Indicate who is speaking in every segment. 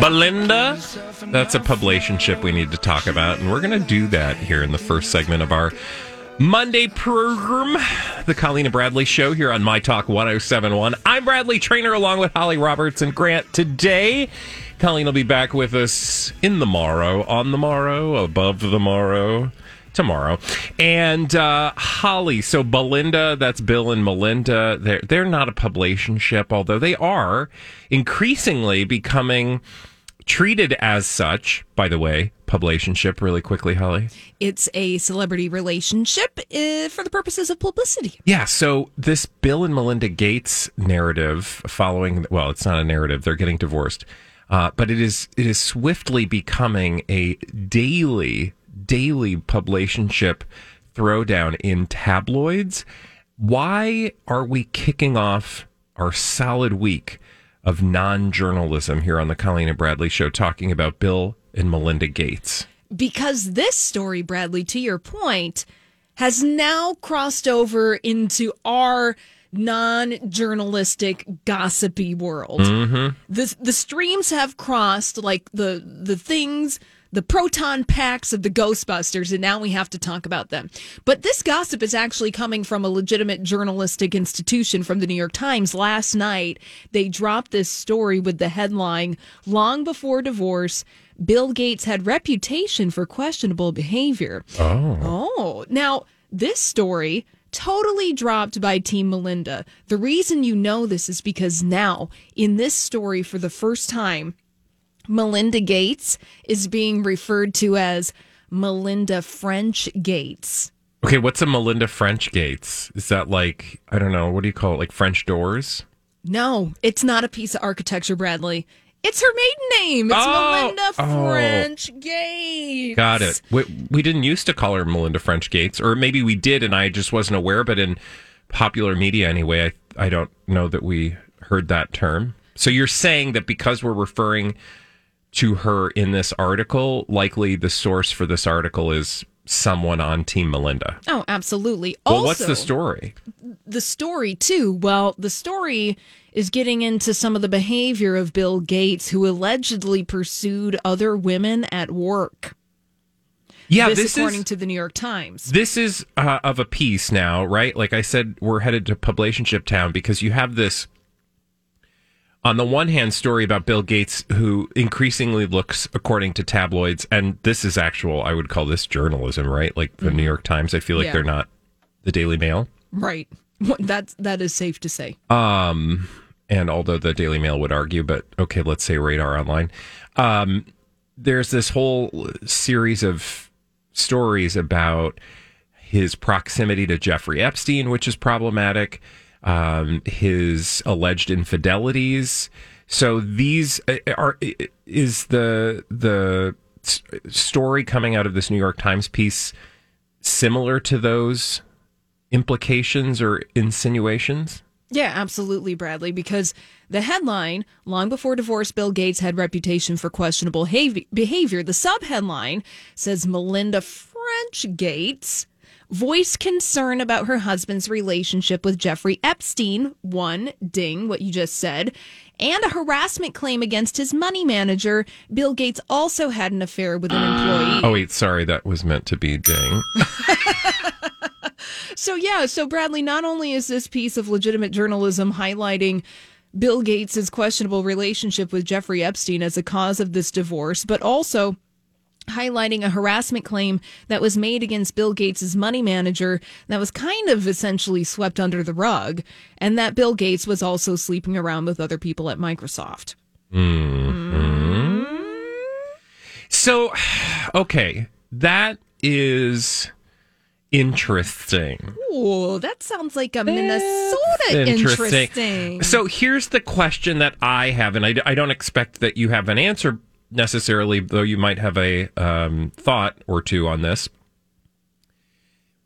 Speaker 1: Belinda. That's a publicationship we need to talk about, and we're going to do that here in the first segment of our Monday program, the Colleen and Bradley Show here on My Talk 1071. I'm Bradley Traynor along with Holly Roberts and Grant. Today, Colleen will be back with us in the morrow, on the morrow, above the morrow tomorrow. And uh, Holly, so Belinda, that's Bill and Melinda. They're they're not a publicationship, although they are increasingly becoming treated as such. By the way, publicationship. Really quickly, Holly.
Speaker 2: It's a celebrity relationship uh, for the purposes of publicity.
Speaker 1: Yeah. So this Bill and Melinda Gates narrative, following well, it's not a narrative. They're getting divorced. Uh, but it is it is swiftly becoming a daily daily publicationship throwdown in tabloids. Why are we kicking off our solid week of non journalism here on the Colleen and Bradley show talking about Bill and Melinda Gates?
Speaker 2: Because this story, Bradley, to your point, has now crossed over into our non-journalistic gossipy world.
Speaker 1: Mm-hmm.
Speaker 2: The the streams have crossed like the the things the proton packs of the Ghostbusters, and now we have to talk about them. But this gossip is actually coming from a legitimate journalistic institution from the New York Times. Last night, they dropped this story with the headline Long before divorce, Bill Gates had reputation for questionable behavior.
Speaker 1: Oh.
Speaker 2: Oh. Now, this story totally dropped by Team Melinda. The reason you know this is because now, in this story, for the first time, Melinda Gates is being referred to as Melinda French Gates.
Speaker 1: Okay, what's a Melinda French Gates? Is that like I don't know, what do you call it? Like French doors?
Speaker 2: No, it's not a piece of architecture, Bradley. It's her maiden name. It's
Speaker 1: Oh,
Speaker 2: Melinda
Speaker 1: oh.
Speaker 2: French Gates.
Speaker 1: Got it. We, we didn't used to call her Melinda French Gates, or maybe we did, and I just wasn't aware. But in popular media, anyway, I I don't know that we heard that term. So you're saying that because we're referring to her in this article, likely the source for this article is someone on Team Melinda.
Speaker 2: Oh, absolutely.
Speaker 1: Well,
Speaker 2: also,
Speaker 1: what's the story?
Speaker 2: the story too well the story is getting into some of the behavior of bill gates who allegedly pursued other women at work
Speaker 1: Yeah,
Speaker 2: this,
Speaker 1: this
Speaker 2: according
Speaker 1: is
Speaker 2: to the new york times
Speaker 1: this is uh, of a piece now, right? Like I said, we're headed to publicationship town because you have this on the one hand story about Bill Gates who increasingly looks according to tabloids and this is actual I would call this journalism, right? Like the New York Times, I feel like
Speaker 2: Yeah.
Speaker 1: they're not the Daily Mail.
Speaker 2: right that's that is safe to say
Speaker 1: Um and although the Daily Mail would argue, but okay, let's say Radar Online. Um there's this whole series of stories about his proximity to Jeffrey Epstein, which is problematic, um, his alleged infidelities. So these uh, are is the the story coming out of this New York Times piece similar to those implications or insinuations?
Speaker 2: yeah absolutely bradley because the headline long before divorce bill gates had reputation for questionable hav- behavior the subheadline says melinda french gates voiced concern about her husband's relationship with Jeffrey Epstein. One, ding, what you just said. And a harassment claim against his money manager. Bill Gates also had an affair with an employee.
Speaker 1: Oh wait, sorry, that was meant to be ding.
Speaker 2: So, yeah, so Bradley, not only is this piece of legitimate journalism highlighting Bill Gates' questionable relationship with Jeffrey Epstein as a cause of this divorce, but also highlighting a harassment claim that was made against Bill Gates' money manager that was kind of essentially swept under the rug, and that Bill Gates was also sleeping around with other people at Microsoft. Mm-hmm.
Speaker 1: So, okay, that is interesting.
Speaker 2: Oh, that sounds like a Minnesota interesting.
Speaker 1: So here's the question that I have, and I, I don't expect that you have an answer necessarily, though you might have a um, thought or two on this.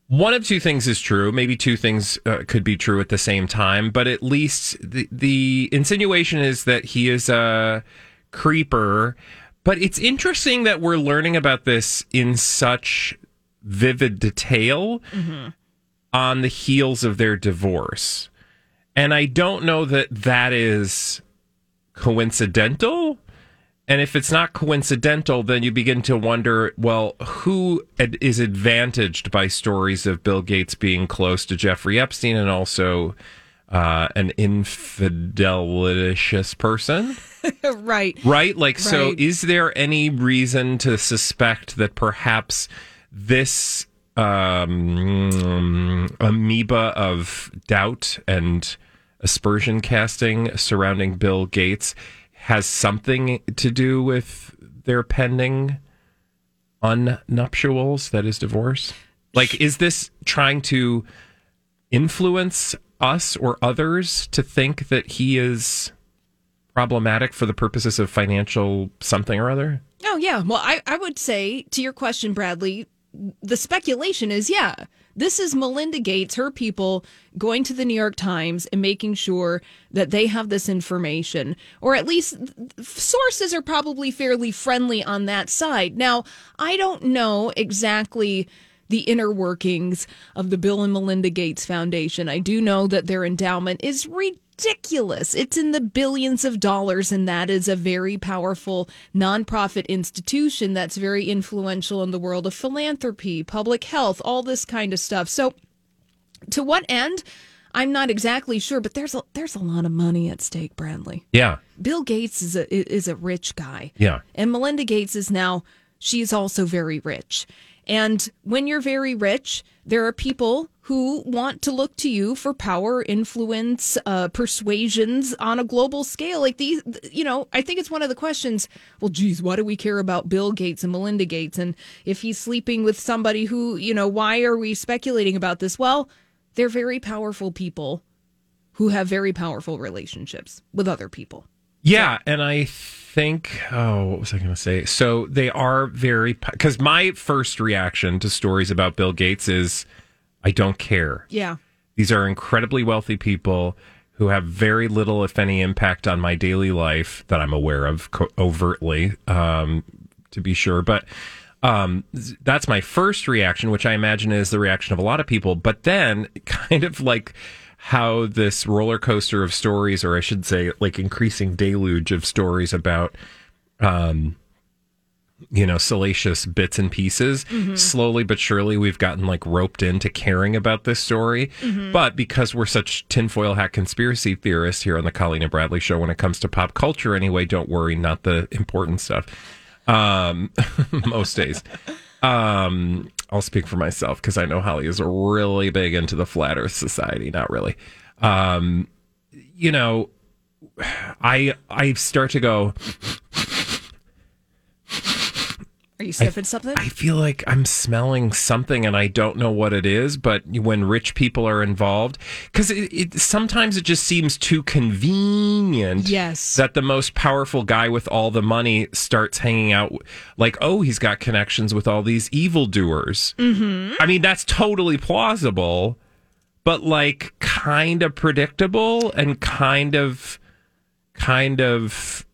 Speaker 1: One of two things is true. Maybe two things uh, could be true at the same time, but at least the, the insinuation is that he is a creeper. But it's interesting that we're learning about this in such vivid detail on the heels of their divorce. And I don't know that that is coincidental. And if it's not coincidental, then you begin to wonder well, who ad- is advantaged by stories of Bill Gates being close to Jeffrey Epstein and also uh, an infidelitious person?
Speaker 2: right.
Speaker 1: Right? Like, so is there any reason to suspect that perhaps this um, amoeba of doubt and aspersion casting surrounding Bill Gates has something to do with their pending unnuptials, that is divorce? Like, is this trying to influence us or others to think that he is problematic for the purposes of financial something or other?
Speaker 2: Oh, yeah. Well, I, I would say to your question, Bradley, the speculation is yeah, this is Melinda Gates, her people, going to the New York Times and making sure that they have this information, or at least sources are probably fairly friendly on that side. Now, I don't know exactly the inner workings of the Bill and Melinda Gates Foundation. I do know that their endowment is ridiculous. It's in the billions of dollars, and that is a very powerful nonprofit institution that's very influential in the world of philanthropy, public health, all this kind of stuff. So, to what end? I'm not exactly sure, but there's a there's a lot of money at stake, Bradley.
Speaker 1: Yeah.
Speaker 2: Bill Gates is a is a rich guy.
Speaker 1: Yeah.
Speaker 2: And Melinda Gates is now she is also very rich. And when you're very rich, there are people who want to look to you for power, influence, uh, persuasions on a global scale. Like these, you know, I think it's one of the questions. Well, geez, why do we care about Bill Gates and Melinda Gates? And if he's sleeping with somebody who, you know, why are we speculating about this? Well, they're very powerful people who have very powerful relationships with other people.
Speaker 1: Yeah, and I think oh, what was I going to say? So they are very because my first reaction to stories about Bill Gates is I don't care.
Speaker 2: Yeah.
Speaker 1: These are incredibly wealthy people who have very little, if any, impact on my daily life that I'm aware of co- overtly, um, to be sure. But um, that's my first reaction, which I imagine is the reaction of a lot of people. But then, kind of like how this roller coaster of stories, or I should say, like increasing deluge of stories about um, you know, salacious bits and pieces. Slowly but surely, we've gotten like roped into caring about this story. But because we're such tinfoil hat conspiracy theorists here on the Colleen and Bradley show, when it comes to pop culture, anyway, don't worry, not the important stuff. Um, most days. Um, I'll speak for myself because I know Holly is really big into the flat Earth Society. Not really. Um, you know, I I start to go.
Speaker 2: Are you sniffing something?
Speaker 1: I feel like I'm smelling something and I don't know what it is, but when rich people are involved, because it, it sometimes it just seems too convenient.
Speaker 2: Yes.
Speaker 1: That the most powerful guy with all the money starts hanging out, like, oh, he's got connections with all these evildoers. Mm-hmm. I mean, that's totally plausible, but like kind of predictable and kind of, kind of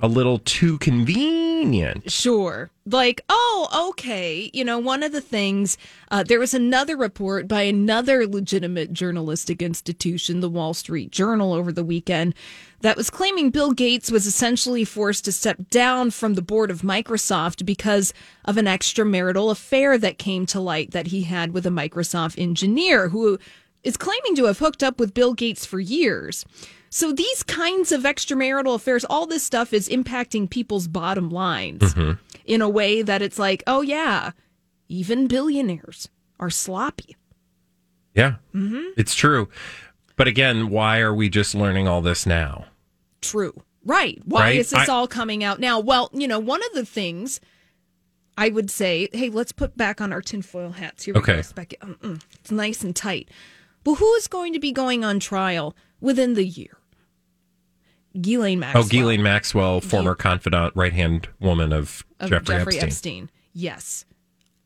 Speaker 1: a little too convenient.
Speaker 2: Sure. Like, oh, okay. You know, one of the things, uh, there was another report by another legitimate journalistic institution, the Wall Street Journal, over the weekend, that was claiming Bill Gates was essentially forced to step down from the board of Microsoft because of an extramarital affair that came to light that he had with a Microsoft engineer who is claiming to have hooked up with Bill Gates for years. So these kinds of extramarital affairs, all this stuff is impacting people's bottom lines. Mm-hmm. in a way that it's like, oh, yeah, even billionaires are sloppy.
Speaker 1: Yeah, mm-hmm. it's true. But again, why are we just learning all this now?
Speaker 2: True. Right. Why
Speaker 1: Right?
Speaker 2: is this
Speaker 1: I-
Speaker 2: all coming out now? Well, you know, one of the things I would say, hey, let's put back on our tinfoil hats. Here we
Speaker 1: Okay.
Speaker 2: go. Spec- It's nice and tight. Well, who is going to be going on trial within the year? Ghislaine oh, Maxwell.
Speaker 1: Oh, Ghislaine Maxwell, former confidant, right hand woman of,
Speaker 2: of
Speaker 1: Jeffrey,
Speaker 2: Jeffrey,
Speaker 1: Epstein.
Speaker 2: Epstein. Yes.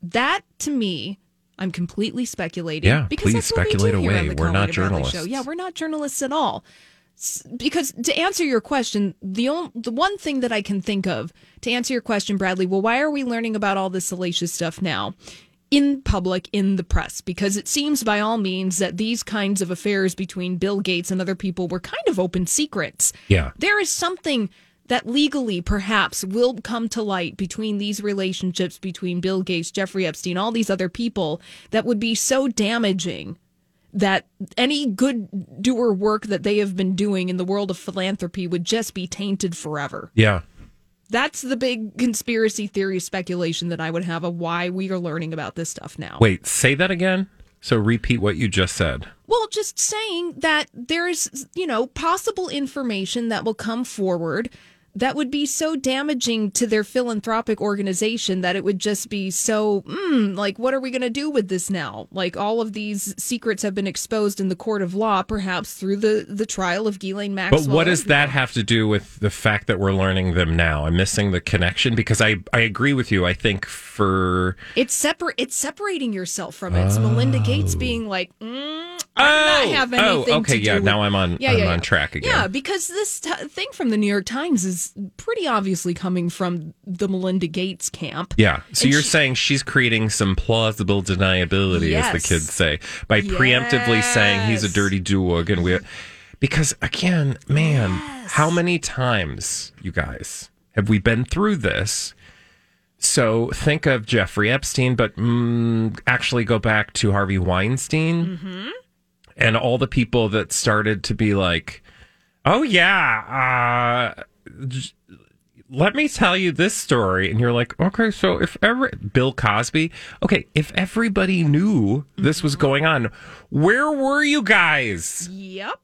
Speaker 2: That to me, I'm completely speculating.
Speaker 1: Yeah,
Speaker 2: because
Speaker 1: please
Speaker 2: that's what we do
Speaker 1: speculate
Speaker 2: here
Speaker 1: away. We're not journalists.
Speaker 2: Show. Yeah, we're not journalists at all. Because to answer your question, the only, the one thing that I can think of to answer your question, Bradley, well, why are we learning about all this salacious stuff now? In public, in the press, because it seems by all means that these kinds of affairs between Bill Gates and other people were kind of open secrets
Speaker 1: Yeah.
Speaker 2: there is something that legally perhaps will come to light between these relationships between Bill Gates, Jeffrey Epstein, all these other people that would be so damaging that any good doer work that they have been doing in the world of philanthropy would just be tainted forever.
Speaker 1: Yeah.
Speaker 2: That's the big conspiracy theory speculation that I would have of why we are learning about this stuff now.
Speaker 1: Wait, say that again. So repeat what you just said.
Speaker 2: Well, just saying that there's, you know, possible information that will come forward that would be so damaging to their philanthropic organization that it would just be so, mm, like, what are we going to do with this now? Like, all of these secrets have been exposed in the court of law, perhaps through the, the trial of Ghislaine Maxwell.
Speaker 1: But what does that have to do with the fact that we're learning them now? I'm missing the connection because I, I agree with you. I think for
Speaker 2: It's separate. It's separating yourself from it. It's Melinda Gates being like, mm, I
Speaker 1: Oh,
Speaker 2: not have
Speaker 1: oh, okay,
Speaker 2: to
Speaker 1: yeah,
Speaker 2: with-
Speaker 1: now I'm on- I'm on track again.
Speaker 2: Yeah, because this t- thing from the New York Times is pretty obviously coming from the Melinda Gates camp.
Speaker 1: yeah. So
Speaker 2: And
Speaker 1: you're
Speaker 2: she-
Speaker 1: saying she's creating some plausible deniability, as the kids say, by preemptively saying he's a dirty doog, and we. Because again, man, how many times, you guys, have we been through this? So think of Jeffrey Epstein, but mm, actually go back to Harvey Weinstein and all the people that started to be like, "Oh yeah, uh, let me tell you this story," and you're like, "Okay, so if every Bill Cosby, okay, if everybody knew this was going on, where were you guys?"
Speaker 2: Yep.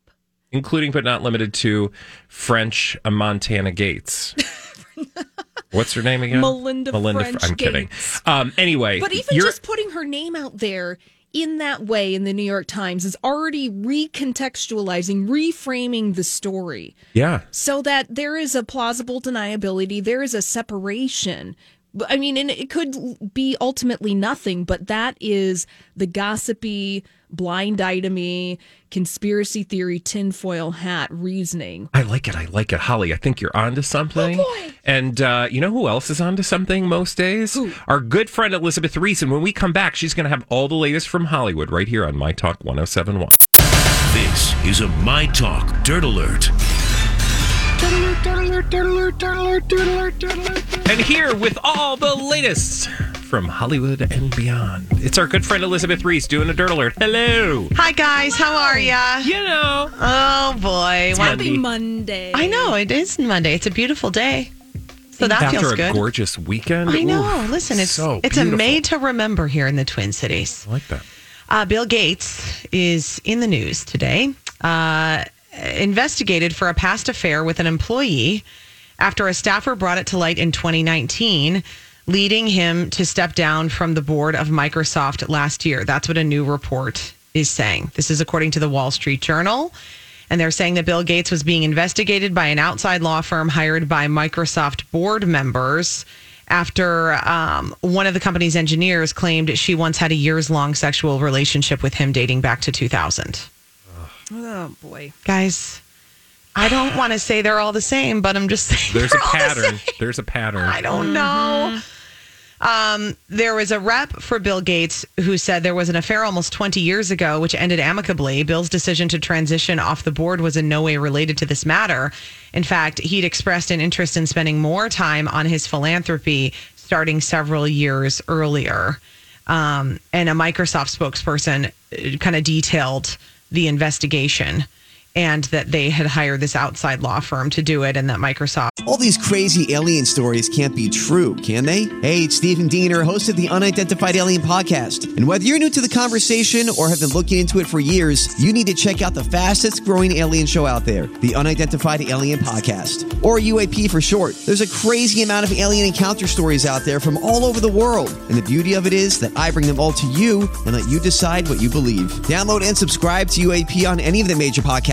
Speaker 1: including but not limited to French Montana Gates. What's her name again?
Speaker 2: Melinda French
Speaker 1: I'm kidding. Um, anyway,
Speaker 2: But even
Speaker 1: you're-
Speaker 2: just putting her name out there in that way in the New York Times is already recontextualizing, reframing the story.
Speaker 1: yeah,
Speaker 2: so that there is a plausible deniability, there is a separation. But, I mean, and it could be ultimately nothing, but that is the gossipy, blind itemy, conspiracy theory, tinfoil hat reasoning.
Speaker 1: I like it. I like it, Holly. I think you're onto something.
Speaker 2: Oh, boy.
Speaker 1: And uh, you know who else is onto something most days? Our good friend Elizabeth Ries. And when we come back, she's going to have all the latest from Hollywood right here on My Talk 1071.
Speaker 3: This is a My Talk Dirt Alert.
Speaker 1: And here with all the latest from Hollywood and beyond, it's our good friend Elizabeth Ries doing a dirt alert. Hello.
Speaker 4: Hi guys, how are ya?
Speaker 1: You know,
Speaker 4: Oh boy, Well,
Speaker 2: Happy Monday.
Speaker 4: I know it is Monday. It's a beautiful day, so that
Speaker 1: after
Speaker 4: feels
Speaker 1: a
Speaker 4: good.
Speaker 1: gorgeous weekend.
Speaker 4: I know.
Speaker 1: Oof,
Speaker 4: Listen, it's
Speaker 1: so
Speaker 4: it's a
Speaker 1: beautiful.
Speaker 4: made to remember here in the Twin Cities.
Speaker 1: I like that.
Speaker 4: Uh, Bill Gates is in the news today, uh, investigated for a past affair with an employee after a staffer brought it to light in 2019, leading him to step down from the board of Microsoft last year. That's what a new report is saying. This is according to the Wall Street Journal. And they're saying that Bill Gates was being investigated by an outside law firm hired by Microsoft board members after um, one of the company's engineers claimed she once had a years long sexual relationship with him dating back to 2000.
Speaker 2: Oh, boy.
Speaker 4: Guys, I don't want to say they're all the same, but I'm just saying
Speaker 1: There's a
Speaker 4: they're all the
Speaker 1: pattern.
Speaker 4: same.
Speaker 1: There's a pattern.
Speaker 4: I don't know. Um, there was a rep for Bill Gates who said there was an affair almost 20 years ago, which ended amicably. Bill's decision to transition off the board was in no way related to this matter. In fact, he'd expressed an interest in spending more time on his philanthropy starting several years earlier. Um, and a Microsoft spokesperson kind of detailed the investigation and that they had hired this outside law firm to do it, and that Microsoft.
Speaker 5: All these crazy alien stories can't be true, can they? Hey, it's Stephen Diener, host of the Unidentified Alien Podcast. And whether you're new to the conversation or have been looking into it for years, you need to check out the fastest growing alien show out there, the Unidentified Alien Podcast, or UAP for short. There's a crazy amount of alien encounter stories out there from all over the world. And the beauty of it is that I bring them all to you and let you decide what you believe. Download and subscribe to UAP on any of the major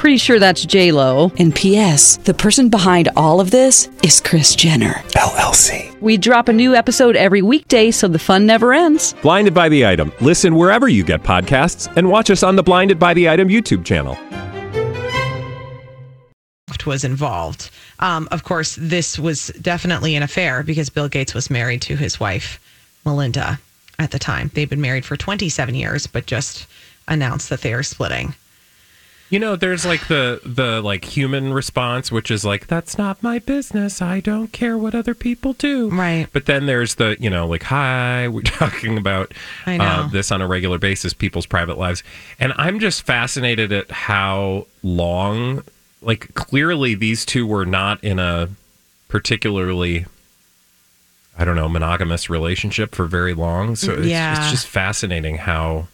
Speaker 6: Pretty sure that's J Lo.
Speaker 7: And P.S. The person behind all of this is Kris Jenner
Speaker 8: LLC.
Speaker 6: We drop a new episode every weekday, so the fun never ends.
Speaker 8: Blinded by the item. Listen wherever you get podcasts, and watch us on the Blinded by the Item YouTube channel.
Speaker 4: was involved. Um, of course, this was definitely an affair because Bill Gates was married to his wife, Melinda, at the time. They've been married for 27 years, but just announced that they are splitting.
Speaker 1: You know, there's like the the like human response, which is like, "That's not my business. I don't care what other people do."
Speaker 4: Right.
Speaker 1: But then there's the you know like, "Hi, we're talking about Uh, this on a regular basis, people's private lives," and I'm just fascinated at how long, like, clearly these two were not in a particularly. I don't know, monogamous relationship for very long. So it's,
Speaker 4: Yeah.
Speaker 1: it's just fascinating how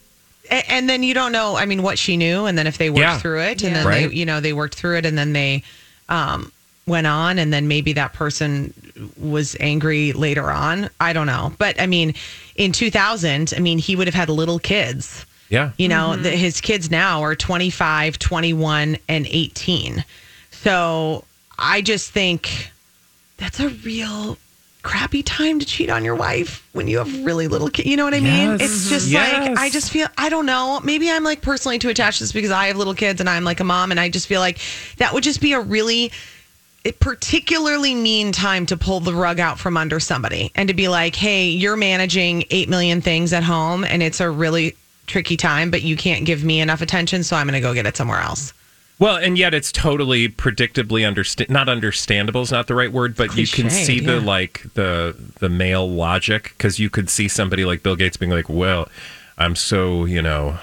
Speaker 4: and then you don't know i mean what she knew and then if they worked
Speaker 1: Yeah.
Speaker 4: through it and
Speaker 2: Yeah.
Speaker 4: then
Speaker 1: Right.
Speaker 4: they you know they worked through it and then they um went on and then maybe that person was angry later on i don't know but i mean in 2000 i mean he would have had little kids
Speaker 1: yeah.
Speaker 4: you know the, his kids now are 25 21 and 18 so i just think that's a real crappy time to cheat on your wife when you have really little kids you know what i mean
Speaker 1: Yes.
Speaker 4: it's just
Speaker 1: Yes.
Speaker 4: like i just feel i don't know maybe i'm like personally too attached to this because i have little kids and i'm like a mom and i just feel like that would just be a really particularly mean time to pull the rug out from under somebody and to be like, hey, you're managing 8 million things at home and it's a really tricky time, but you can't give me enough attention, so I'm going to go get it somewhere else.
Speaker 1: Well, and yet it's totally predictably understand not understandable is not the right word, but you can see the like the the male logic because you could see somebody like Bill Gates being like, "Well, I'm so you know."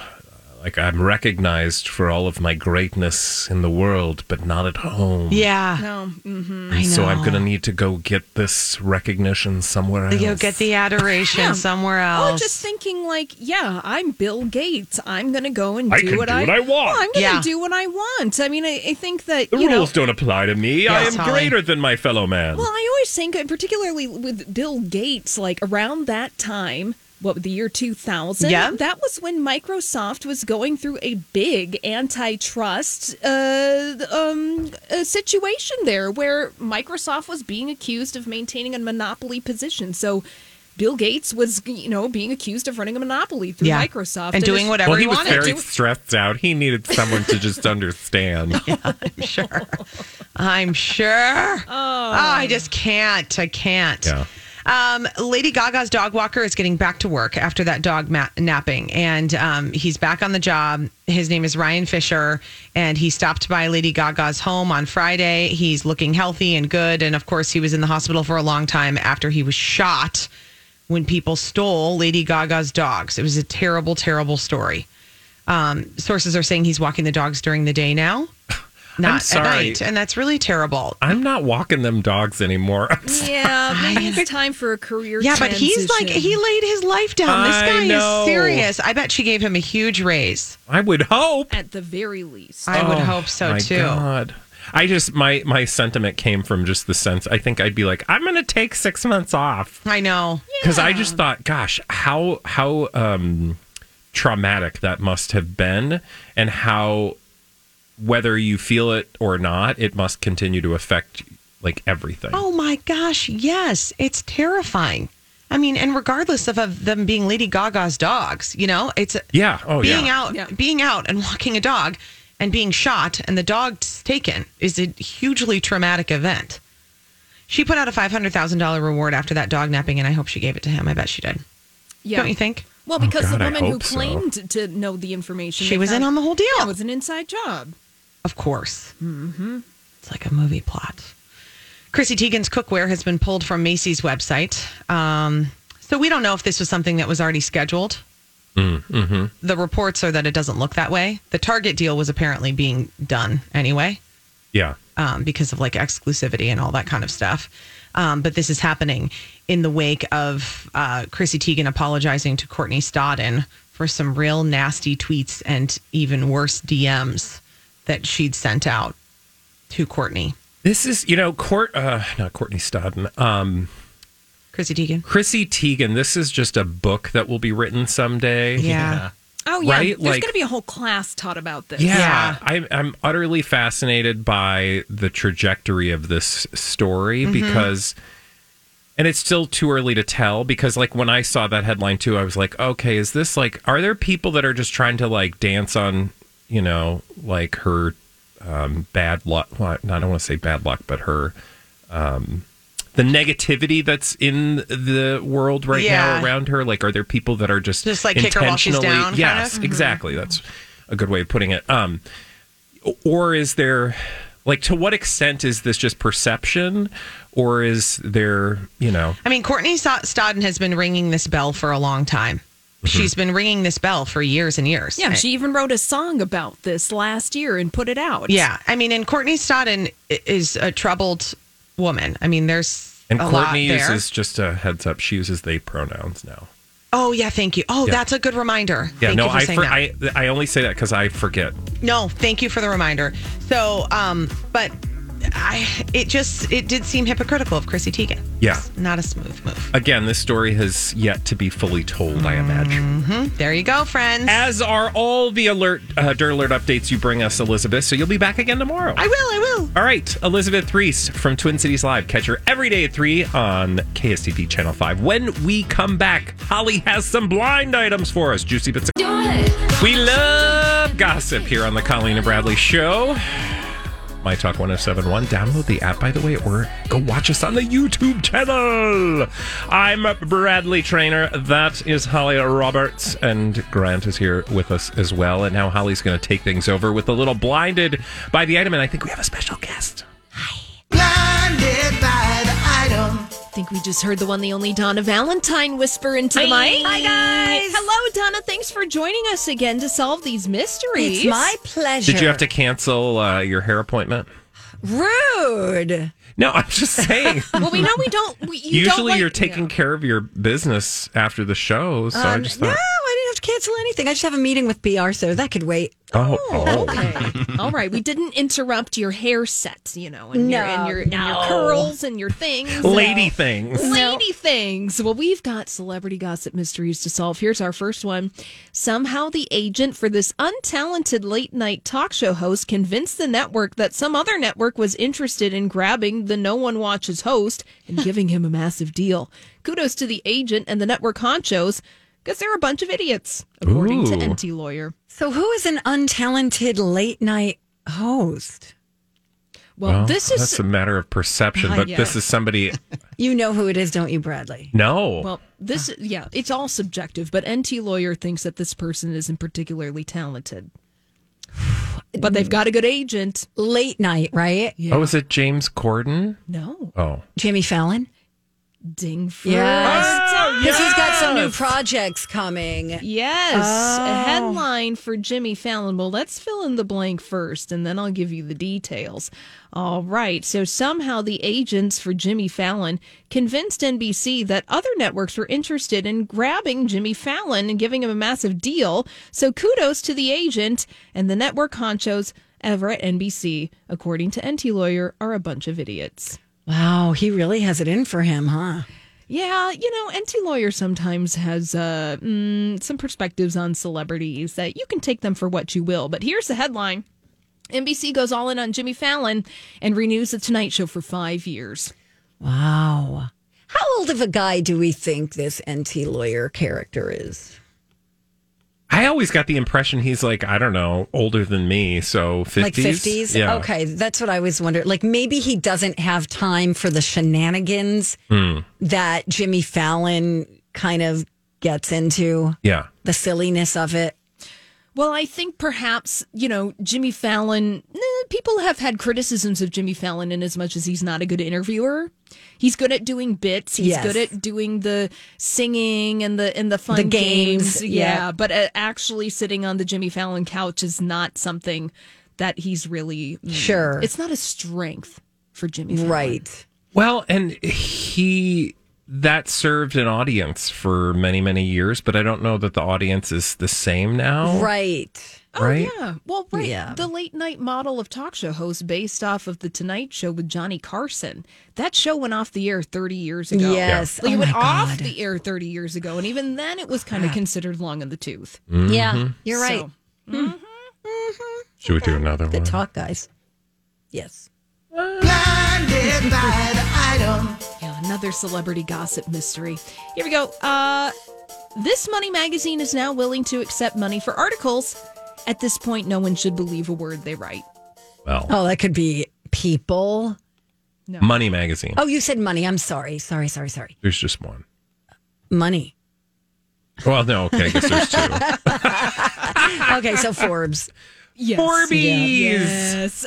Speaker 1: Like I'm recognized for all of my greatness in the world, but not at home.
Speaker 4: Yeah.
Speaker 2: No. hmm
Speaker 4: I know.
Speaker 1: So I'm gonna need to go get this recognition somewhere else.
Speaker 4: You'll get the adoration
Speaker 2: Yeah.
Speaker 4: somewhere
Speaker 2: Or
Speaker 4: else.
Speaker 2: just thinking like, yeah, I'm Bill Gates. I'm gonna go and
Speaker 1: I
Speaker 2: do
Speaker 1: can
Speaker 2: what
Speaker 1: do
Speaker 2: I,
Speaker 1: what I want.
Speaker 2: Well, I'm gonna
Speaker 4: Yeah.
Speaker 2: do what I want. I mean, I, I think that
Speaker 1: the
Speaker 2: you know.
Speaker 1: rules don't apply to me. I am
Speaker 4: Holly.
Speaker 1: greater than my fellow man.
Speaker 2: Well, I always think, and particularly with Bill Gates, like around that time, what the year 2000,
Speaker 4: Yeah.
Speaker 2: that was when Microsoft was going through a big antitrust uh, um, uh, situation there, where Microsoft was being accused of maintaining a monopoly position. So. Bill Gates was, you know, being accused of running a monopoly through
Speaker 4: Yeah.
Speaker 2: Microsoft
Speaker 4: and doing whatever
Speaker 1: well,
Speaker 4: he,
Speaker 1: he was
Speaker 4: wanted.
Speaker 1: very
Speaker 4: to.
Speaker 1: stressed out. He needed someone to just understand.
Speaker 4: Yeah, I'm sure. I'm sure. Oh. I just can't. I can't.
Speaker 1: Yeah.
Speaker 4: Um, Lady Gaga's dog walker is getting back to work after that dog ma- napping, and um, he's back on the job. His name is Ryan Fisher, and he stopped by Lady Gaga's home on Friday. He's looking healthy and good, and of course, he was in the hospital for a long time after he was shot when people stole Lady Gaga's dogs. It was a terrible, terrible story. Um, sources are saying he's walking the dogs during the day now, not at
Speaker 1: sorry.
Speaker 4: night, and that's really terrible.
Speaker 1: I'm not walking them dogs anymore.
Speaker 2: Yeah, maybe it's time for a career.
Speaker 4: Yeah, but he's like he laid his life down. This
Speaker 1: I
Speaker 4: guy
Speaker 1: know.
Speaker 4: is serious. I bet she gave him a huge raise.
Speaker 1: I would hope.
Speaker 2: at the very least.
Speaker 4: I would
Speaker 1: Oh,
Speaker 4: hope so
Speaker 1: my
Speaker 4: too.
Speaker 1: God. I just my my sentiment came from just the sense. I think I'd be like, I'm gonna take six months off
Speaker 4: I know.
Speaker 1: because I just thought, gosh, how how um, traumatic that must have been, and how whether you feel it or not, it must continue to affect like everything.
Speaker 4: Oh my gosh, yes, it's terrifying. I mean, and regardless of, of them being Lady Gaga's dogs, you know, it's
Speaker 1: Yeah. Oh
Speaker 4: being
Speaker 1: yeah.
Speaker 4: out,
Speaker 2: Yeah.
Speaker 4: being out and walking a dog and being shot and the dog's taken is a hugely traumatic event. She put out a five hundred thousand dollar reward after that dog napping, and I hope she gave it to him. I bet she did.
Speaker 2: yeah.
Speaker 4: Don't you think?
Speaker 2: Well, because oh,
Speaker 1: God,
Speaker 2: the woman who
Speaker 1: hope so.
Speaker 2: claimed to know the information,
Speaker 4: She
Speaker 2: they
Speaker 4: was in on the whole deal.
Speaker 2: Yeah, it was an inside job.
Speaker 4: Of course. Mm-hmm. It's like a movie plot. Chrissy Teigen's cookware has been pulled from Macy's website. Um, so we don't know if this was something that was already scheduled.
Speaker 1: Mm-hmm.
Speaker 4: The reports are that it doesn't look that way. The Target deal was apparently being done anyway
Speaker 1: Yeah.
Speaker 4: um, because of like exclusivity and all that kind of stuff. Um, but this is happening in the wake of uh, Chrissy Teigen apologizing to Courtney Stodden for some real nasty tweets and even worse DMs that she'd sent out to Courtney.
Speaker 1: This is, you know, Court, uh, not Courtney Stodden, um,
Speaker 4: Chrissy Teigen.
Speaker 1: Chrissy Teigen. This is just a book that will be written someday.
Speaker 4: Yeah.
Speaker 2: Oh yeah,
Speaker 1: Right?
Speaker 2: there's
Speaker 1: Like-
Speaker 2: going to be a whole class taught about this.
Speaker 1: Yeah,
Speaker 4: Yeah.
Speaker 1: I'm I'm utterly fascinated by the trajectory of this story because, and it's still too early to tell because like when I saw that headline too, I was like, okay, is this like are there people that are just trying to like dance on, you know, like her um, bad luck? Well, I don't want to say bad luck, but her. Um, the negativity that's in the world right
Speaker 4: Yeah.
Speaker 1: now around her, like, are there people that are just
Speaker 4: Just, like, kick her while she's
Speaker 1: intentionally-
Speaker 4: down, kind
Speaker 1: Yes,
Speaker 4: of?
Speaker 1: exactly. That's a good way of putting it. Um, or is there like to what extent is this just perception or is there you know
Speaker 4: I mean, Courtney Sto- Stodden has been ringing this bell for a long time. She's been ringing this bell for years and years.
Speaker 2: Yeah, she even wrote a song about this last year and put it out.
Speaker 4: Yeah, I mean, and Courtney Stodden i- is a troubled woman. I mean, there's
Speaker 1: and
Speaker 4: a
Speaker 1: courtney
Speaker 4: lot there.
Speaker 1: uses just a heads up she uses they pronouns now
Speaker 4: Oh yeah, thank you. Oh,
Speaker 1: Yeah.
Speaker 4: that's a good reminder.
Speaker 1: yeah
Speaker 4: thank
Speaker 1: no
Speaker 4: you for
Speaker 1: I,
Speaker 4: saying
Speaker 1: for,
Speaker 4: that.
Speaker 1: I i only say that because i forget
Speaker 4: No, thank you for the reminder. So, um, but I it just it did seem hypocritical of Chrissy Teigen.
Speaker 1: yeah
Speaker 4: Not a smooth move.
Speaker 1: again this story has yet to be fully told i imagine
Speaker 4: There you go, friends.
Speaker 1: as are all the alert uh, dirt alert updates you bring us elizabeth so you'll be back again tomorrow
Speaker 4: I will, I will.
Speaker 1: All right, Elizabeth Ries from Twin Cities Live. Catch her every day at 3 on KSTP Channel 5. When we come back, Holly has some blind items for us. Juicy bits. of- We love gossip here on the Colleen and Bradley Show. My Talk 1071. Download the app, by the way, or go watch us on the YouTube channel. I'm Bradley Traynor. That is Holly Roberts. And Grant is here with us as well. And now Holly's going to take things over with a little blinded by the item. And I think we have a special guest.
Speaker 2: I think we just heard the one, the only Donna Valentine whisper into the
Speaker 9: Hi.
Speaker 2: mic.
Speaker 9: Hi, guys.
Speaker 2: Hello, Donna. Thanks for joining us again to solve these mysteries.
Speaker 9: It's my pleasure.
Speaker 1: Did you have to cancel uh, your hair appointment?
Speaker 9: Rude.
Speaker 1: No, I'm just saying.
Speaker 2: well, we know we don't. We, you don't
Speaker 1: Usually
Speaker 2: like-
Speaker 1: you're taking care of your business after the show. So I
Speaker 9: Um,
Speaker 1: just thought.
Speaker 9: I didn't have to cancel anything. I just have a meeting with PR, so that could wait.
Speaker 1: Oh, oh.
Speaker 2: Okay. All right. We didn't interrupt your hair sets, you know, and, your, and,
Speaker 9: No,
Speaker 2: and your curls and your things.
Speaker 1: Lady things.
Speaker 2: Lady things. Well, we've got celebrity gossip mysteries to solve. Here's our first one. Somehow, the agent for this untalented late night talk show host convinced the network that some other network was interested in grabbing the No One Watches host and giving him a massive deal. Kudos to the agent and the network honchos because they're a bunch of idiots, according to
Speaker 9: Ooh.
Speaker 2: Enty Lawyer.
Speaker 9: So, who is an untalented late night host?
Speaker 2: Well, this is
Speaker 1: that's a matter of perception,
Speaker 2: Uh,
Speaker 1: but
Speaker 2: yeah.
Speaker 1: this is somebody.
Speaker 9: You know who it is, don't you, Bradley?
Speaker 1: No.
Speaker 2: Well, this yeah, it's all subjective, but Enty lawyer thinks that this person isn't particularly talented. But they've got a good agent.
Speaker 9: Late night, right?
Speaker 1: Oh, is it James Corden?
Speaker 2: No.
Speaker 1: Oh.
Speaker 9: Jamie Fallon?
Speaker 2: Ding for oh,
Speaker 9: Yes. Because he's got some new projects coming.
Speaker 2: Yes,
Speaker 9: Oh.
Speaker 2: a headline for Jimmy Fallon. Well, let's fill in the blank first, and then I'll give you the details. All right. So somehow the agents for Jimmy Fallon convinced NBC that other networks were interested in grabbing Jimmy Fallon and giving him a massive deal. So kudos to the agent and the network honchos ever at NBC, according to Enty Lawyer, are a bunch of idiots.
Speaker 9: Wow, he really has it in for him, huh?
Speaker 2: Yeah, you know, Enty Lawyer sometimes has uh, mm, some perspectives on celebrities that you can take them for what you will. But here's the headline NBC goes all in on Jimmy Fallon and renews The Tonight Show for five years.
Speaker 9: Wow. How old of a guy do we think this Enty lawyer character is?
Speaker 1: I always got the impression he's like, I don't know, older than me. So 50s.
Speaker 9: Like 50s?
Speaker 1: Yeah.
Speaker 9: Okay, that's what I was wondering. Like maybe he doesn't have time for the shenanigans
Speaker 1: Hmm.
Speaker 9: that Jimmy Fallon kind of gets into
Speaker 1: Yeah.
Speaker 9: the silliness of it.
Speaker 2: Well, I think perhaps, you know, Jimmy Fallon, eh, people have had criticisms of Jimmy Fallon in as much as he's not a good interviewer. He's good at doing bits. He's
Speaker 9: Yes.
Speaker 2: good at doing the singing and the and the fun
Speaker 9: The games,
Speaker 2: Yeah,
Speaker 9: yeah.
Speaker 2: but uh, actually sitting on the Jimmy Fallon couch is not something that he's really
Speaker 9: Sure.
Speaker 2: It's not a strength for Jimmy Fallon.
Speaker 9: Right.
Speaker 1: Well, and he that served an audience for many many years, but I don't know that the audience is the same now.
Speaker 9: Right.
Speaker 2: Oh,
Speaker 1: Right?
Speaker 2: yeah. Well, right.
Speaker 9: Yeah.
Speaker 2: The late night model of talk show host based off of The Tonight Show with Johnny Carson. That show went off the air 30 years ago.
Speaker 9: Yes.
Speaker 2: Like,
Speaker 9: Oh
Speaker 2: it went
Speaker 9: my
Speaker 2: off
Speaker 9: God.
Speaker 2: the air 30 years ago. And even then, it was kind of considered long in the tooth. Mm-hmm.
Speaker 9: Yeah, you're right.
Speaker 2: So, mm-hmm, mm-hmm.
Speaker 1: Should we do another
Speaker 9: Good
Speaker 1: one?
Speaker 9: talk, guys. Yes.
Speaker 2: yeah, another celebrity gossip mystery. Here we go. Uh, this Money magazine is now willing to accept money for articles. At this point, no one should believe a word they write.
Speaker 1: Well,
Speaker 9: Oh, that could be people. No.
Speaker 1: Money Magazine.
Speaker 9: Oh, you said money. I'm sorry. Sorry, sorry, sorry.
Speaker 1: There's just one.
Speaker 9: Money.
Speaker 1: Well, no, okay, I guess there's two.
Speaker 9: Okay, so Forbes.
Speaker 2: Yes.
Speaker 1: Orbeez.
Speaker 2: Yes.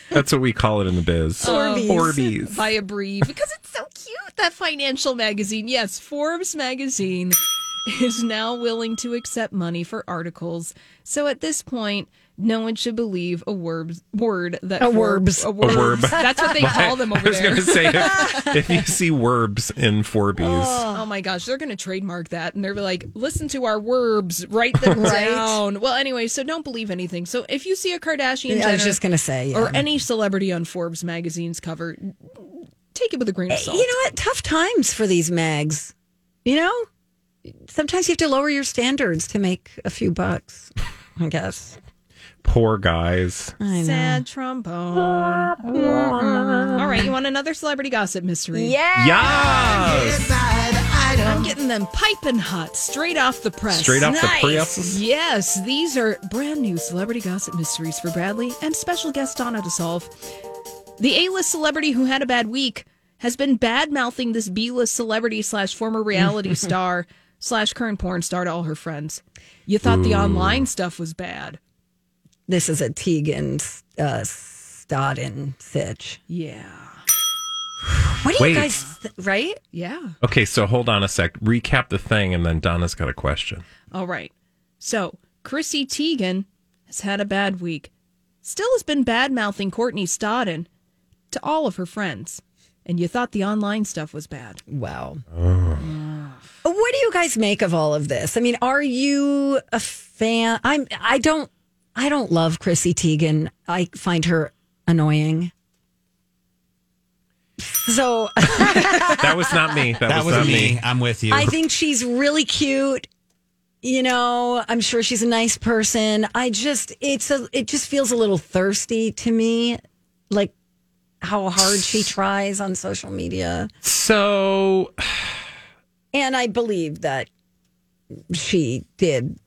Speaker 1: That's what we call it in the biz.
Speaker 9: Orbeez.
Speaker 1: Orbeez.
Speaker 2: by a brief because it's so cute that financial magazine yes forbes magazine is now willing to accept money for articles so at this point no one should believe a word word that
Speaker 9: A
Speaker 2: Forbes-
Speaker 9: werbs.
Speaker 2: a word.
Speaker 1: werb.
Speaker 2: that's what they call them over there.
Speaker 1: I was
Speaker 2: there
Speaker 1: going to say if, if you see werbs in Forbies,
Speaker 2: oh, oh my gosh, they're going to trademark that and they're like, listen to our verbs, write them
Speaker 9: Right.
Speaker 2: down. Well, anyway, so don't believe anything. So if you see a Kardashian
Speaker 9: I was just going to say.
Speaker 2: or any celebrity on Forbes magazine's cover, take it with a grain of eh, salt.
Speaker 9: You know what? Tough times for these mags. You know, sometimes you have to lower your standards to make a few bucks. I guess.
Speaker 1: Poor guys.
Speaker 9: I know.
Speaker 2: Sad trombone. All right, you want another celebrity gossip mystery?
Speaker 9: Yeah.
Speaker 1: Yes!
Speaker 2: I'm getting them piping hot, straight off the press.
Speaker 1: Straight off
Speaker 9: Nice.
Speaker 1: the press.
Speaker 2: Yes, these are brand new celebrity gossip mysteries for Bradley and special guest Donna to solve. The A-list celebrity who had a bad week has been bad mouthing this B-list celebrity slash former reality star slash current porn star to all her friends. You thought the online stuff was bad.
Speaker 9: This is a Teigen uh, Stodden sitch.
Speaker 2: Yeah.
Speaker 9: What do
Speaker 1: Wait.
Speaker 9: you guys, th- right?
Speaker 2: Yeah.
Speaker 1: Okay, so hold on a sec. Recap the thing, and then Donna's got a question.
Speaker 2: All right. So Chrissy Teigen has had a bad week. Still has been bad mouthing Courtney Stodden to all of her friends. And you thought the online stuff was bad.
Speaker 9: Wow. What do you guys make of all of this? I mean, are you a fan? I'm. I don't. I don't love Chrissy Teigen. I find her annoying. So
Speaker 1: That was not me. That,
Speaker 10: That
Speaker 1: was,
Speaker 10: was
Speaker 1: not
Speaker 10: me.
Speaker 1: me.
Speaker 10: I'm with you.
Speaker 9: I think she's really cute. You know, I'm sure she's a nice person. I just it's a it just feels a little thirsty to me, like how hard she tries on social media.
Speaker 1: So,
Speaker 9: And I believe that she did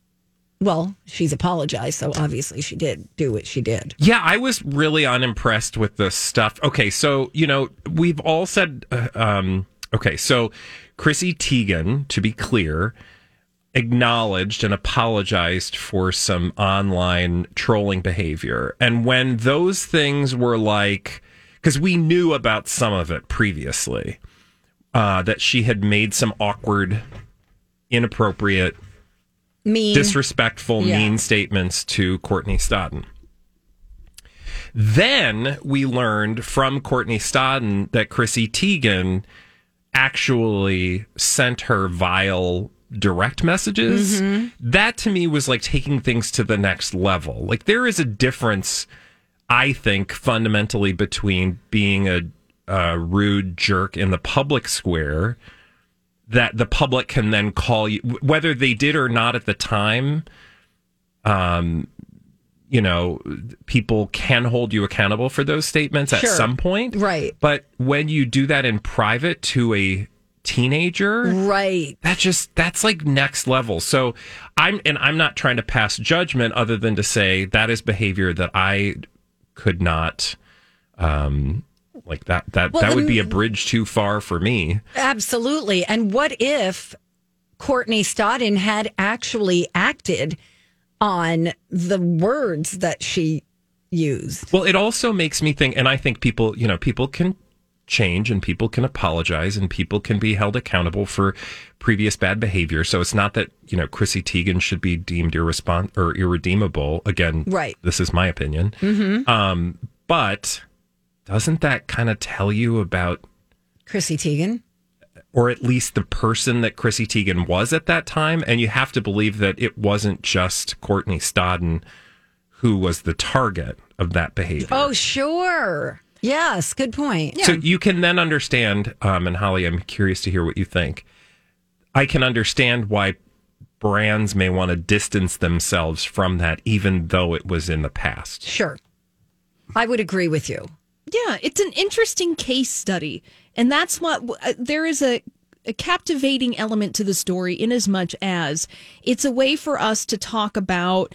Speaker 9: well, she's apologized, so obviously she did do what she did.
Speaker 1: yeah, I was really unimpressed with the stuff. Okay, so, you know, we've all said, uh, um, okay, so Chrissy Teigen, to be clear, acknowledged and apologized for some online trolling behavior. And when those things were like, because we knew about some of it previously, uh, that she had made some awkward, inappropriate,
Speaker 9: Mean.
Speaker 1: disrespectful,
Speaker 9: Yeah.
Speaker 1: mean statements to Courtney Stodden. Then we learned from Courtney Stodden that Chrissy Teigen actually sent her vile direct messages. Mm-hmm. That to me was like taking things to the next level. Like there is a difference, I think, fundamentally between being a, a rude jerk in the public square that the public can then call you whether they did or not at the time um you know people can hold you accountable for those statements at some point
Speaker 9: Right.
Speaker 1: but when you do that in private to a teenager
Speaker 9: Right.
Speaker 1: that just that's like next level so i'm and i'm not trying to pass judgment other than to say that is behavior that i could not um like that that
Speaker 9: Well,
Speaker 1: that would be a bridge too far for me
Speaker 9: Absolutely. And what if Courtney Stodden had actually acted on the words that she used.
Speaker 1: Well, it also makes me think, and I think people, you know, people can change and people can apologize and people can be held accountable for previous bad behavior. So it's not that, you know, Chrissy Teigen should be deemed irrespon- or irredeemable. Again,
Speaker 9: Right.
Speaker 1: this is my opinion.
Speaker 9: Mm-hmm.
Speaker 1: Um, but doesn't that kind of tell you about,
Speaker 9: Chrissy Teigen.
Speaker 1: or at least the person that Chrissy Teigen was at that time? And you have to believe that it wasn't just Courtney Stodden who was the target of that behavior.
Speaker 9: Oh, sure. Yes, good point.
Speaker 1: So you can then understand, um, and Holly, I'm curious to hear what you think. I can understand why brands may want to distance themselves from that, even though it was in the past.
Speaker 9: Sure. I would agree with you.
Speaker 2: Yeah, it's an interesting case study. And that's what uh, there is a, a captivating element to the story in as much as it's a way for us to talk about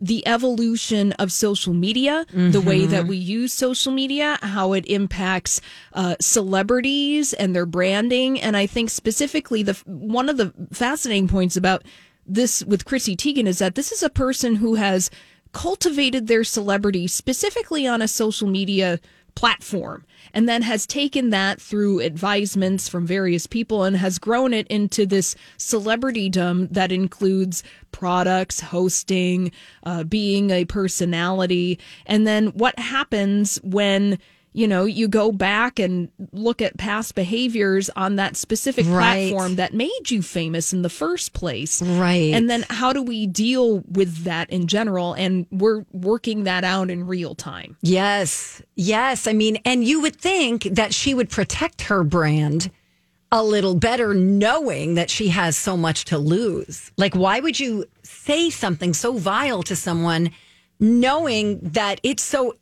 Speaker 2: the evolution of social media, the way that we use social media, how it impacts uh, celebrities and their branding. And I think specifically the one of the fascinating points about this with Chrissy Teigen is that this is a person who has cultivated their celebrity specifically on a social media platform and then has taken that through advisements from various people and has grown it into this celebritydom that includes products, hosting, uh, being a personality. And then what happens when you know, you go back and look at past behaviors on that specific
Speaker 9: Right.
Speaker 2: platform that made you famous in the first place.
Speaker 9: Right.
Speaker 2: And then how do we deal with that in general? And we're working that out in real time.
Speaker 9: Yes. Yes. I mean, and you would think that she would protect her brand a little better knowing that she has so much to lose. Like, why would you say something so vile to someone knowing that it's so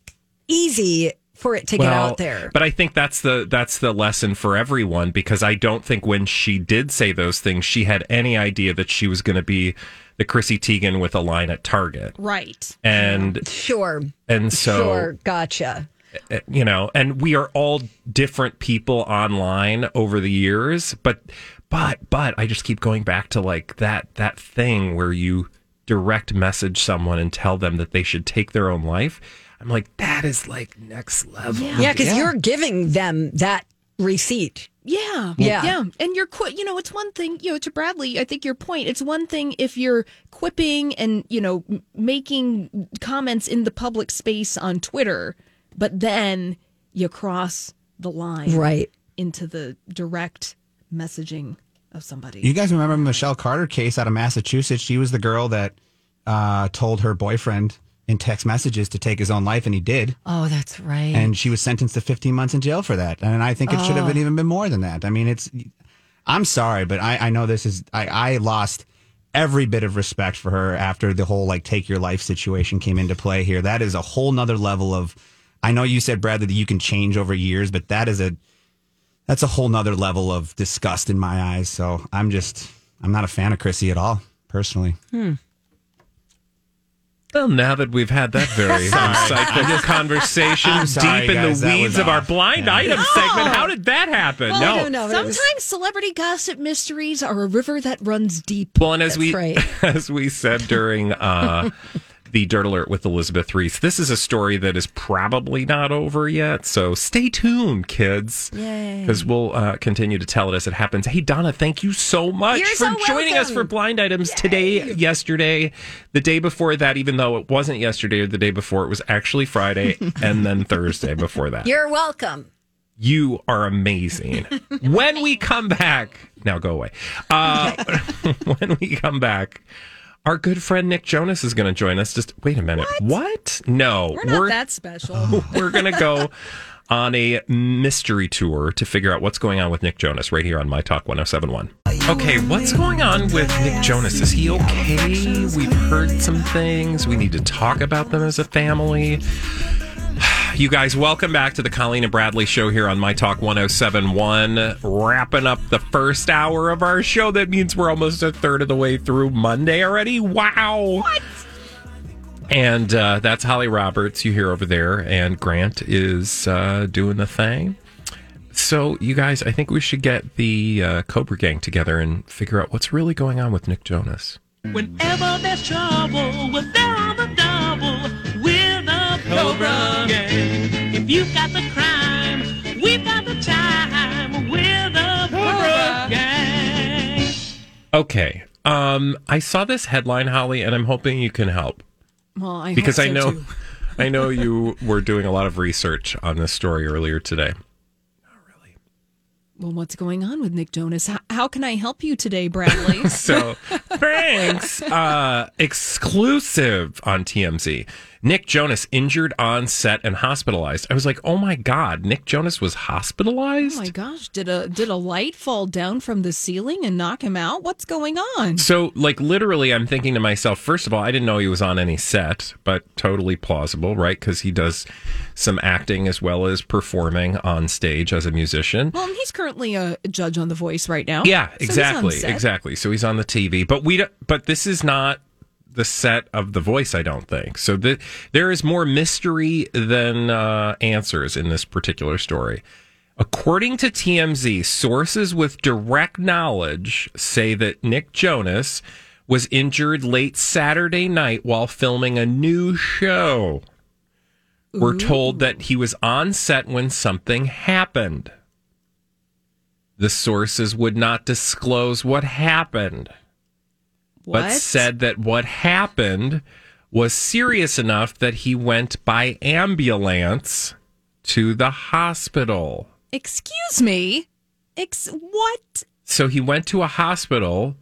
Speaker 9: easy for it to get out there?
Speaker 1: But I think that's the that's the lesson for everyone because I don't think when she did say those things, she had any idea that she was going to be the Chrissy Teigen with a line at Target.
Speaker 2: Right.
Speaker 1: And
Speaker 9: Sure.
Speaker 1: and so
Speaker 9: sure. Gotcha.
Speaker 1: uh, you know, and we are all different people online over the years, but but but I just keep going back to like that that thing where you direct message someone and tell them that they should take their own life. I'm like that is like next level.
Speaker 9: Yeah, because you're giving them that receipt.
Speaker 2: Yeah.
Speaker 9: Yeah.
Speaker 2: Yeah. And you're, qui- you know, it's one thing, you know, to Bradley, I think your point, it's one thing if you're quipping and, you know, making comments in the public space on Twitter, but then you cross the line
Speaker 9: Right.
Speaker 2: into the direct messaging of somebody.
Speaker 10: You guys remember Michelle Carter case out of Massachusetts? She was the girl that uh, told her boyfriend in text messages to take his own life, and he did.
Speaker 9: Oh, that's right.
Speaker 10: And she was sentenced to 15 months in jail for that. And I think it should have been even been more than that. I mean, it's. I'm sorry, but I, I know this is. I, I lost every bit of respect for her after the whole like take your life situation came into play here. That is a whole nother level of. I know you said Bradley that you can change over years, but that is a. That's a whole nother level of disgust in my eyes. So I'm just. I'm not a fan of Chrissy at all, personally. Hmm.
Speaker 1: Well, now that we've had that very insightful conversation
Speaker 10: sorry,
Speaker 1: deep in
Speaker 10: guys,
Speaker 1: the
Speaker 10: that
Speaker 1: weeds
Speaker 10: was
Speaker 1: of our
Speaker 10: off.
Speaker 1: blind
Speaker 10: Yeah.
Speaker 1: item segment, how did that happen?
Speaker 9: I
Speaker 1: no.
Speaker 9: don't know. but it was-
Speaker 2: Sometimes celebrity gossip mysteries are a river that runs deep.
Speaker 1: Well, and as we
Speaker 9: right.
Speaker 1: as we said during uh, the Dirt Alert with Elizabeth Ries, this is a story that is probably not over yet. So stay tuned, kids, Yay. because we'll uh, continue to tell it as it happens. Hey, Donna, thank you so much
Speaker 9: You're
Speaker 1: for
Speaker 9: so
Speaker 1: joining us for Blind Items today, yesterday, the day before that. Even though it wasn't yesterday or the day before, it was actually Friday, and then Thursday before that.
Speaker 9: You're welcome.
Speaker 1: You are amazing. when we come back, now go away. Uh, when we come back, our good friend Nick Jonas is going to join us. Just wait a minute. What? No,
Speaker 2: We're not that special.
Speaker 1: we're going to go on a mystery tour to figure out what's going on with Nick Jonas right here on My Talk 1071. Okay, what's going on with Nick Jonas? Is he okay? We've heard some things. We need to talk about them as a family. You guys, welcome back to the Colleen and Bradley show here on My Talk 1071. Wrapping up the first hour of our show. That means we're almost a third of the way through Monday already. Wow. What? And uh, that's Holly Roberts you hear over there. And Grant is uh, doing the thing. So, you guys, I think we should get the uh, Cobra Gang together and figure out what's really going on with Nick Jonas.
Speaker 11: Whenever there's trouble, we're there on the double. We're Cobra Gang. If you've got the crime, we've got the time. We're the Cobra Gang.
Speaker 1: Okay. Um, I saw this headline, Holly, and I'm hoping you can help
Speaker 2: Well, I hope
Speaker 1: because I know,
Speaker 2: too.
Speaker 1: I know you were doing a lot of research on this story earlier today. Not really.
Speaker 2: Well, what's going on with Nick Jonas? How, how can I help you today, Bradley?
Speaker 1: So, thanks. Uh, exclusive on TMZ. Nick Jonas injured on set and hospitalized. I was like, oh my god, Nick Jonas was oh hospitalized.
Speaker 2: oh my gosh, did a did a light fall down from the ceiling and knock him out? What's going on?
Speaker 1: So, like, literally, I'm thinking to myself, first of all, I didn't know he was on any set, but totally plausible, right? Because he does some acting as well as performing on stage as a musician.
Speaker 2: Well, he's currently a judge on The Voice right now.
Speaker 1: Yeah,
Speaker 2: So
Speaker 1: exactly, exactly. So he's on the TV, but we, don't, but this is not the set of The Voice. I don't think so. The, there is more mystery than uh, answers in this particular story. According to TMZ, sources with direct knowledge say that Nick Jonas was injured late Saturday night while filming a new show. We're told that he was on set when something happened. The sources would not disclose what happened, but said that what happened was serious enough that he went by ambulance to the hospital.
Speaker 2: Excuse me. Ex- what?
Speaker 1: So he went to a hospital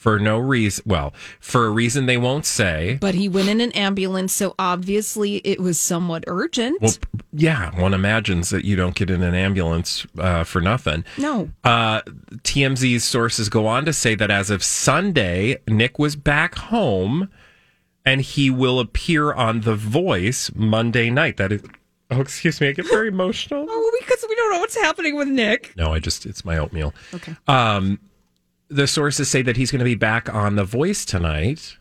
Speaker 1: for no reason. Well, for a reason they won't say.
Speaker 2: But he went in an ambulance, so obviously it was somewhat urgent.
Speaker 1: Well, yeah, one imagines that you don't get in an ambulance uh, for nothing.
Speaker 2: no.
Speaker 1: Uh, TMZ's sources go on to say that as of Sunday, Nick was back home and he will appear on The Voice Monday night. That is, oh, excuse me, I get very emotional.
Speaker 2: Oh, because we don't know what's happening with Nick.
Speaker 1: No, I just, it's my oatmeal.
Speaker 2: Okay.
Speaker 1: Um, the sources say that he's going to be back on The Voice tonight.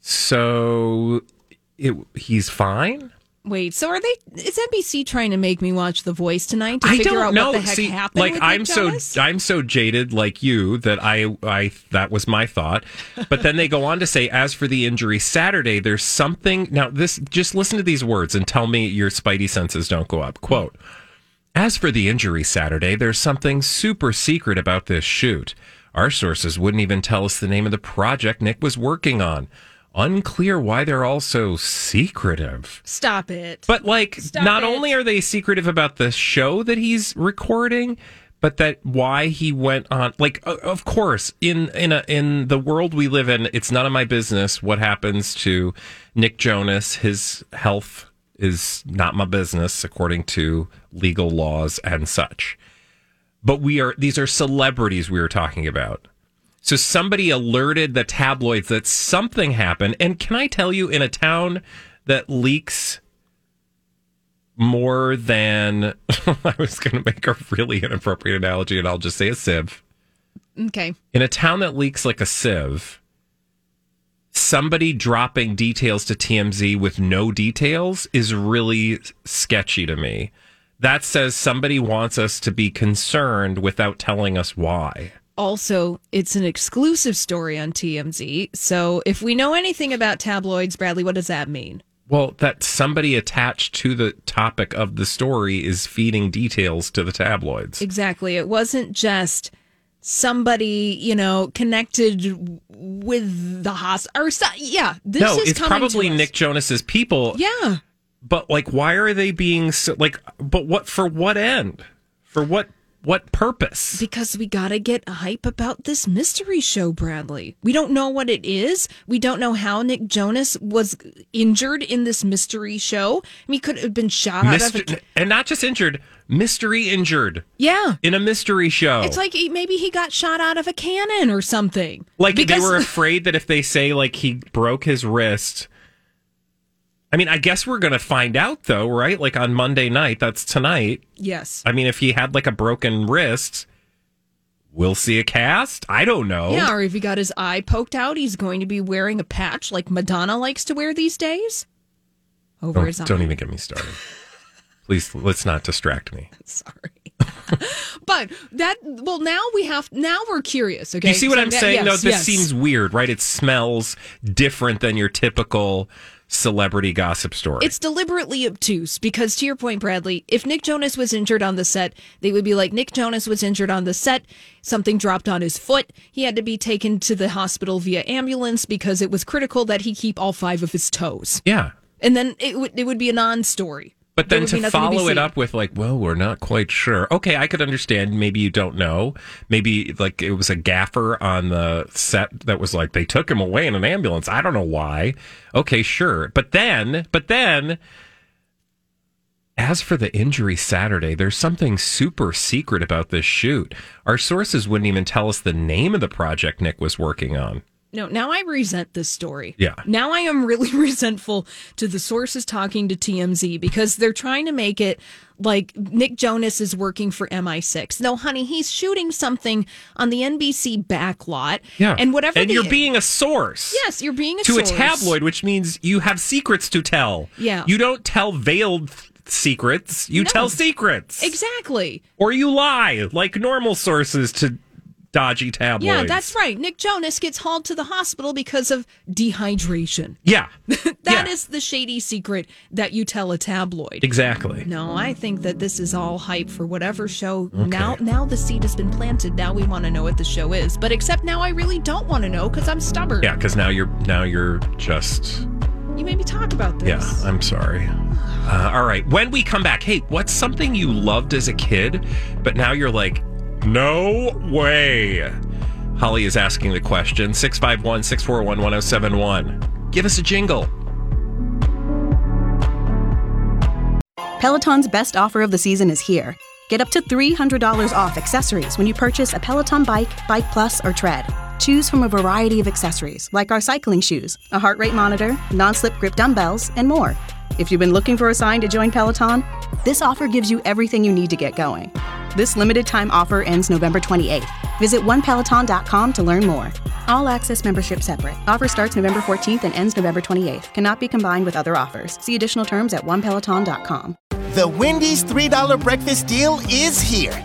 Speaker 1: So it, he's fine.
Speaker 2: Wait, so are they? Is NBC trying to make me watch The Voice tonight to
Speaker 1: I
Speaker 2: figure
Speaker 1: don't
Speaker 2: out
Speaker 1: know.
Speaker 2: what the heck
Speaker 1: See,
Speaker 2: happened?
Speaker 1: like I'm so I'm so jaded like you that I I that was my thought. But then they go on to say, as for the injury Saturday, there's something. Now this just listen to these words and tell me your spidey senses don't go up. Quote. As for the injury Saturday, there's something super secret about this shoot. Our sources wouldn't even tell us the name of the project Nick was working on. Unclear why they're all so secretive.
Speaker 2: Stop it.
Speaker 1: But like,
Speaker 2: Stop
Speaker 1: not
Speaker 2: it.
Speaker 1: only are they secretive about the show that he's recording, but that why he went on. Like, of course, in in a in the world we live in, it's none of my business what happens to Nick Jonas. His health is not my business, according to legal laws and such. But we are these are celebrities we are talking about. So somebody alerted the tabloids that something happened. And can I tell you, in a town that leaks more than I was going to make a really inappropriate analogy, and I'll just say a sieve.
Speaker 2: okay.
Speaker 1: In a town that leaks like a sieve, somebody dropping details to TMZ with no details is really sketchy to me. That says somebody wants us to be concerned without telling us why.
Speaker 2: Also, it's an exclusive story on TMZ. So if we know anything about tabloids, Bradley, what does that mean?
Speaker 1: Well, that somebody attached to the topic of the story is feeding details to the tabloids.
Speaker 2: Exactly. It wasn't just somebody, you know, connected with the hospital or so, yeah. This
Speaker 1: no,
Speaker 2: is
Speaker 1: it's
Speaker 2: coming
Speaker 1: probably
Speaker 2: to us.
Speaker 1: Nick Jonas's people.
Speaker 2: Yeah.
Speaker 1: But like, why are they being so like? But what for? What end? For what? What purpose?
Speaker 2: Because we got to get hype about this mystery show, Bradley. We don't know what it is. We don't know how Nick Jonas was injured in this mystery show. I mean, he could have been shot out of a.
Speaker 1: and not just injured, mystery injured
Speaker 2: Yeah.
Speaker 1: in a mystery show.
Speaker 2: It's like he, maybe he got shot out of a cannon or something.
Speaker 1: Like they were afraid that if they say like he broke his wrist. I mean, I guess we're going to find out though, right? Like on Monday night, that's tonight.
Speaker 2: Yes.
Speaker 1: I mean, if he had like a broken wrist, we'll see a cast. I don't know.
Speaker 2: Yeah, or if he got his eye poked out, he's going to be wearing a patch like Madonna likes to wear these days over
Speaker 1: Don't,
Speaker 2: his eye.
Speaker 1: don't even get me started. Please, let's not distract me. Sorry.
Speaker 2: but that well, now we have now we're curious. Okay,
Speaker 1: you see what
Speaker 2: So
Speaker 1: I'm
Speaker 2: that-
Speaker 1: saying? no, this
Speaker 2: yes.
Speaker 1: seems weird, right? It smells different than your typical celebrity gossip story.
Speaker 2: It's deliberately obtuse because, to your point, Bradley, if Nick Jonas was injured on the set, they would be like, Nick Jonas was injured on the set. Something dropped on his foot. He had to be taken to the hospital via ambulance because it was critical that he keep all five of his toes.
Speaker 1: yeah.
Speaker 2: And then it would it would be a non-story.
Speaker 1: But
Speaker 2: There
Speaker 1: then to follow it up with like, well, we're not quite sure. Okay, I could understand. Maybe you don't know. Maybe like it was a gaffer on the set that was like they took him away in an ambulance. I don't know why. Okay, sure. But then, but then as for the injury Saturday, there's something super secret about this shoot. Our sources wouldn't even tell us the name of the project Nick was working on.
Speaker 2: No, now I resent this story.
Speaker 1: Yeah.
Speaker 2: Now I am really resentful to the sources talking to TMZ because they're trying to make it like Nick Jonas is working for MI6. No, honey, he's shooting something on the NBC backlot.
Speaker 1: Yeah.
Speaker 2: And whatever
Speaker 1: And
Speaker 2: the-
Speaker 1: you're being a source.
Speaker 2: Yes, you're being a source.
Speaker 1: to
Speaker 2: source.
Speaker 1: a tabloid, which means you have secrets to tell.
Speaker 2: Yeah.
Speaker 1: You don't tell veiled secrets, you
Speaker 2: No.
Speaker 1: tell secrets.
Speaker 2: Exactly.
Speaker 1: Or you lie like normal sources to dodgy tabloids.
Speaker 2: Yeah, that's right. Nick Jonas gets hauled to the hospital because of dehydration.
Speaker 1: Yeah,
Speaker 2: That is the shady secret that you tell a tabloid.
Speaker 1: exactly.
Speaker 2: No, I think that this is all hype for whatever show. Now, now the seed has been planted. Now we want to know what the show is. But except now, I really don't want to know because I'm stubborn.
Speaker 1: Yeah, because now you're now you're just
Speaker 2: You made me talk about this.
Speaker 1: yeah. I'm sorry. Uh, all right. When we come back, hey, what's something you loved as a kid, but now you're like, no way. Holly is asking the question 651 641 1071. Give us a jingle.
Speaker 12: Peloton's best offer of the season is here. Get up to $300 off accessories when you purchase a Peloton bike, Bike Plus, or Tread. Choose from a variety of accessories like our cycling shoes, a heart rate monitor, non slip grip dumbbells, and more. If you've been looking for a sign to join Peloton, this offer gives you everything you need to get going. This limited time offer ends November 28th. Visit onepeloton.com to learn more. All access membership separate. Offer starts November 14th and ends November 28th. Cannot be combined with other offers. See additional terms at onepeloton.com.
Speaker 13: The Wendy's $3 breakfast deal is here.